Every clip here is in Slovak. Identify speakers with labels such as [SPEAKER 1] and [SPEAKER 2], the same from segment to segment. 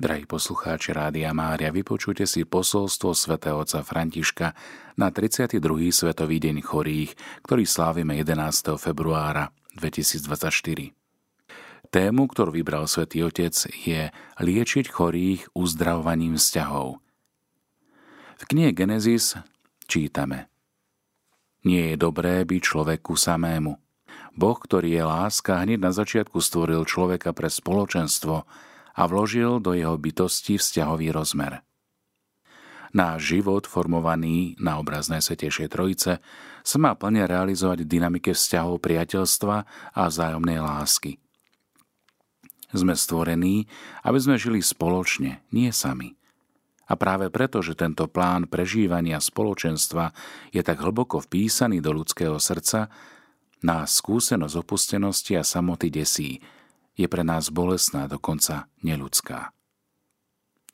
[SPEAKER 1] Drahí poslucháči Rádia Mária, vypočujte si posolstvo svätého otca Františka na 32. Svetový deň chorých, ktorý slávime 11. februára 2024. Tému, ktorú vybral svätý Otec, je liečiť chorých uzdravovaním vzťahov. V knihe Genesis čítame Nie je dobré byť človeku samému. Boh, ktorý je láska, hneď na začiatku stvoril človeka pre spoločenstvo, a vložil do jeho bytosti vzťahový rozmer. Náš život, formovaný na obrazné Svetejšej Trojice, sa má plne realizovať v dynamike vzťahov priateľstva a vzájomnej lásky. Sme stvorení, aby sme žili spoločne, nie sami. A práve preto, že tento plán prežívania spoločenstva je tak hlboko vpísaný do ľudského srdca, nás skúsenosť opustenosti a samoty desí, je pre nás bolestná, dokonca neludská.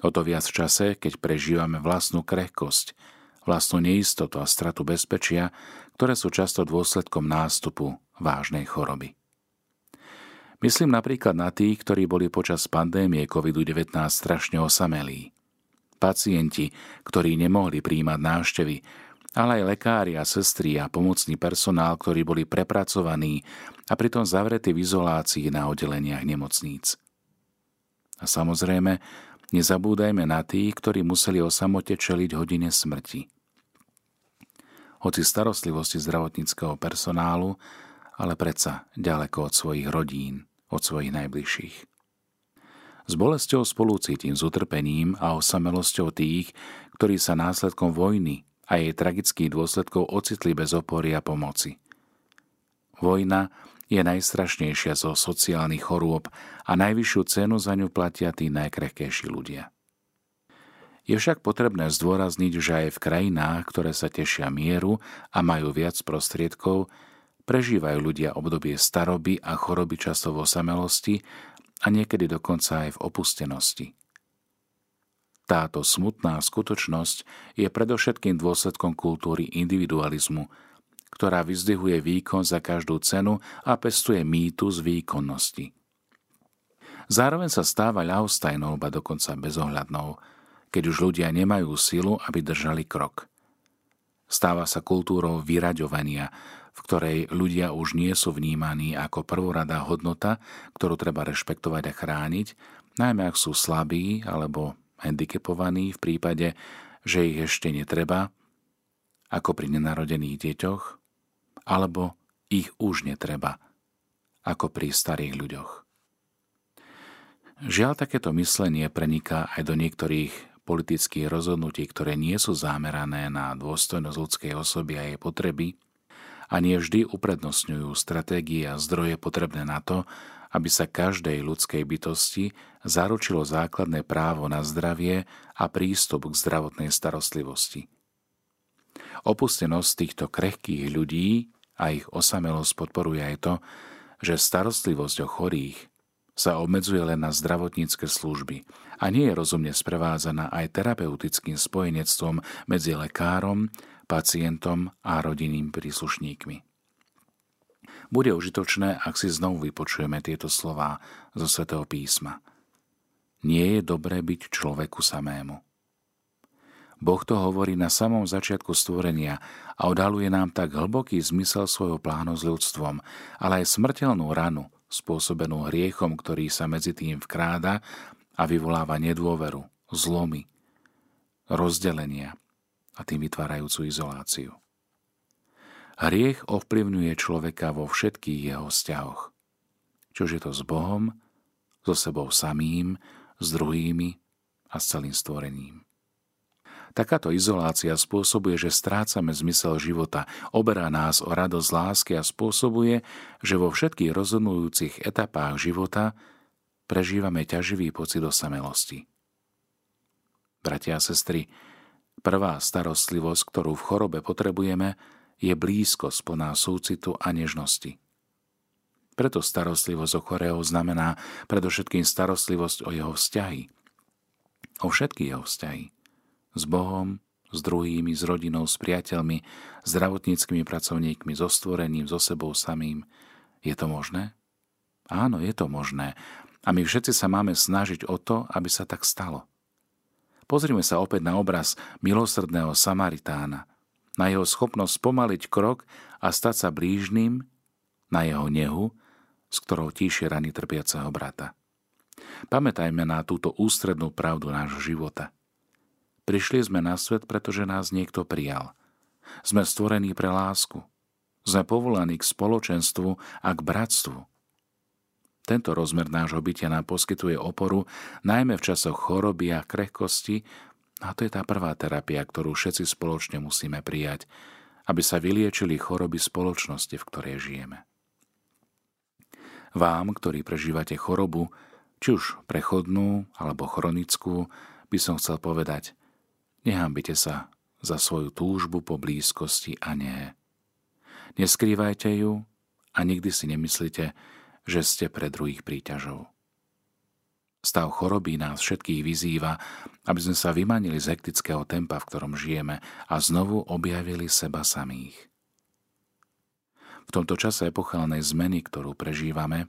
[SPEAKER 1] O to viac v čase, keď prežívame vlastnú krehkosť, vlastnú neistotu a stratu bezpečia, ktoré sú často dôsledkom nástupu vážnej choroby. Myslím napríklad na tých, ktorí boli počas pandémie COVID-19 strašne osamelí. Pacienti, ktorí nemohli príjmať návštevy, ale aj lekári a sestry a pomocný personál, ktorí boli prepracovaní a pritom zavretí v izolácii na oddeleniach nemocníc. A samozrejme, nezabúdajme na tých, ktorí museli o samote čeliť hodine smrti. Hoci starostlivosti zdravotníckého personálu, ale predsa ďaleko od svojich rodín, od svojich najbližších. S bolesťou spolu cítim s utrpením a osamelosťou tých, ktorí sa následkom vojny a jej tragických dôsledkov ocitli bez opory a pomoci. Vojna je najstrašnejšia zo sociálnych chorôb a najvyššiu cenu za ňu platia tí najkrehkejší ľudia. Je však potrebné zdôrazniť, že aj v krajinách, ktoré sa tešia mieru a majú viac prostriedkov, prežívajú ľudia obdobie staroby a choroby často v osamelosti a niekedy dokonca aj v opustenosti. Táto smutná skutočnosť je predovšetkým dôsledkom kultúry individualizmu, ktorá vyzdvihuje výkon za každú cenu a pestuje mýtu z výkonnosti. Zároveň sa stáva ľahostajnou, ba dokonca bezohľadnou, keď už ľudia nemajú silu, aby držali krok. Stáva sa kultúrou vyraďovania, v ktorej ľudia už nie sú vnímaní ako prvoradá hodnota, ktorú treba rešpektovať a chrániť, najmä ak sú slabí alebo handicapovaní v prípade, že ich ešte netreba, ako pri nenarodených deťoch, alebo ich už netreba, ako pri starých ľuďoch. Žiaľ, takéto myslenie preniká aj do niektorých politických rozhodnutí, ktoré nie sú zamerané na dôstojnosť ľudskej osoby a jej potreby a nie vždy uprednostňujú stratégie a zdroje potrebné na to, aby sa každej ľudskej bytosti zaručilo základné právo na zdravie a prístup k zdravotnej starostlivosti. Opustenosť týchto krehkých ľudí a ich osamelosť podporuje aj to, že starostlivosť o chorých sa obmedzuje len na zdravotnícke služby a nie je rozumne sprevádzaná aj terapeutickým spojenectvom medzi lekárom, pacientom a rodinným príslušníkmi. Bude užitočné, ak si znovu vypočujeme tieto slová zo svätého písma. Nie je dobré byť človeku samému. Boh to hovorí na samom začiatku stvorenia a odhaluje nám tak hlboký zmysel svojho plánu s ľudstvom, ale aj smrteľnú ranu, spôsobenú hriechom, ktorý sa medzi tým vkráda a vyvoláva nedôveru, zlomy, rozdelenia a tým vytvárajúcu izoláciu. Hriech ovplyvňuje človeka vo všetkých jeho vzťahoch. Čože to s Bohom, so sebou samým, s druhými a s celým stvorením. Takáto izolácia spôsobuje, že strácame zmysel života, oberá nás o radosť lásky a spôsobuje, že vo všetkých rozhodujúcich etapách života prežívame ťaživý pocit osamelosti. Bratia a sestry, prvá starostlivosť, ktorú v chorobe potrebujeme, je blízko plná súcitu a nežnosti. Preto starostlivosť o chorého znamená predovšetkým starostlivosť o jeho vzťahy. O všetky jeho vzťahy. S Bohom, s druhými, s rodinou, s priateľmi, zdravotníckými pracovníkmi, so stvorením, so sebou samým. Je to možné? Áno, je to možné. A my všetci sa máme snažiť o to, aby sa tak stalo. Pozrime sa opäť na obraz milosrdného Samaritána, na jeho schopnosť pomaliť krok a stať sa blížnym, na jeho nehu, s ktorou tíšie rany trpiaceho brata. Pamätajme na túto ústrednú pravdu nášho života. Prišli sme na svet, pretože nás niekto prijal. Sme stvorení pre lásku. Sme povolaní k spoločenstvu a k bratstvu. Tento rozmer nášho bytia nám poskytuje oporu najmä v časoch choroby a krehkosti a to je tá prvá terapia, ktorú všetci spoločne musíme prijať, aby sa vyliečili choroby spoločnosti, v ktorej žijeme. Vám, ktorí prežívate chorobu, či už prechodnú alebo chronickú, by som chcel povedať, nehambite sa za svoju túžbu po blízkosti a nie. Neskrývajte ju a nikdy si nemyslite, že ste pre druhých príťažou. Stav choroby nás všetkých vyzýva, aby sme sa vymanili z hektického tempa, v ktorom žijeme a znovu objavili seba samých. V tomto čase epochálnej zmeny, ktorú prežívame,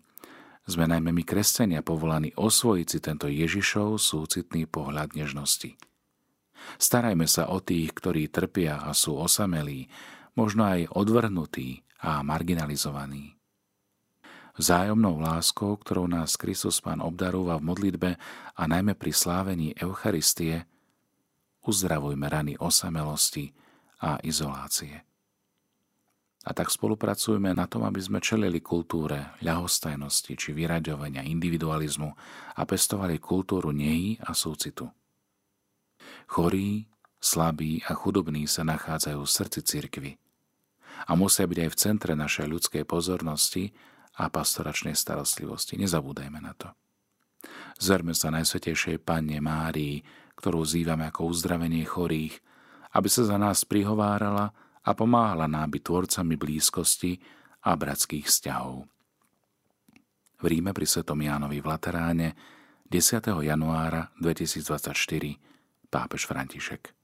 [SPEAKER 1] sme najmä my kresťania povolaní osvojiť si tento Ježišov súcitný pohľad nežnosti. Starajme sa o tých, ktorí trpia a sú osamelí, možno aj odvrhnutí a marginalizovaní. Vzájomnou láskou, ktorou nás Kristus Pán obdarúva v modlitbe a najmä pri slávení Eucharistie, uzdravujme rany osamelosti a izolácie. A tak spolupracujeme na tom, aby sme čelili kultúre ľahostajnosti či vyraďovania individualizmu a pestovali kultúru nehy a súcitu. Chorí, slabí a chudobní sa nachádzajú v srdci cirkvy a musia byť aj v centre našej ľudskej pozornosti a pastoračnej starostlivosti. Nezabúdajme na to. Zverme sa Najsvetejšej Panne Márii, ktorú zývame ako uzdravenie chorých, aby sa za nás prihovárala a pomáhala nám byť tvorcami blízkosti a bratských vzťahov. V Ríme pri Svetom Jánovi v Lateráne 10. januára 2024 pápež František.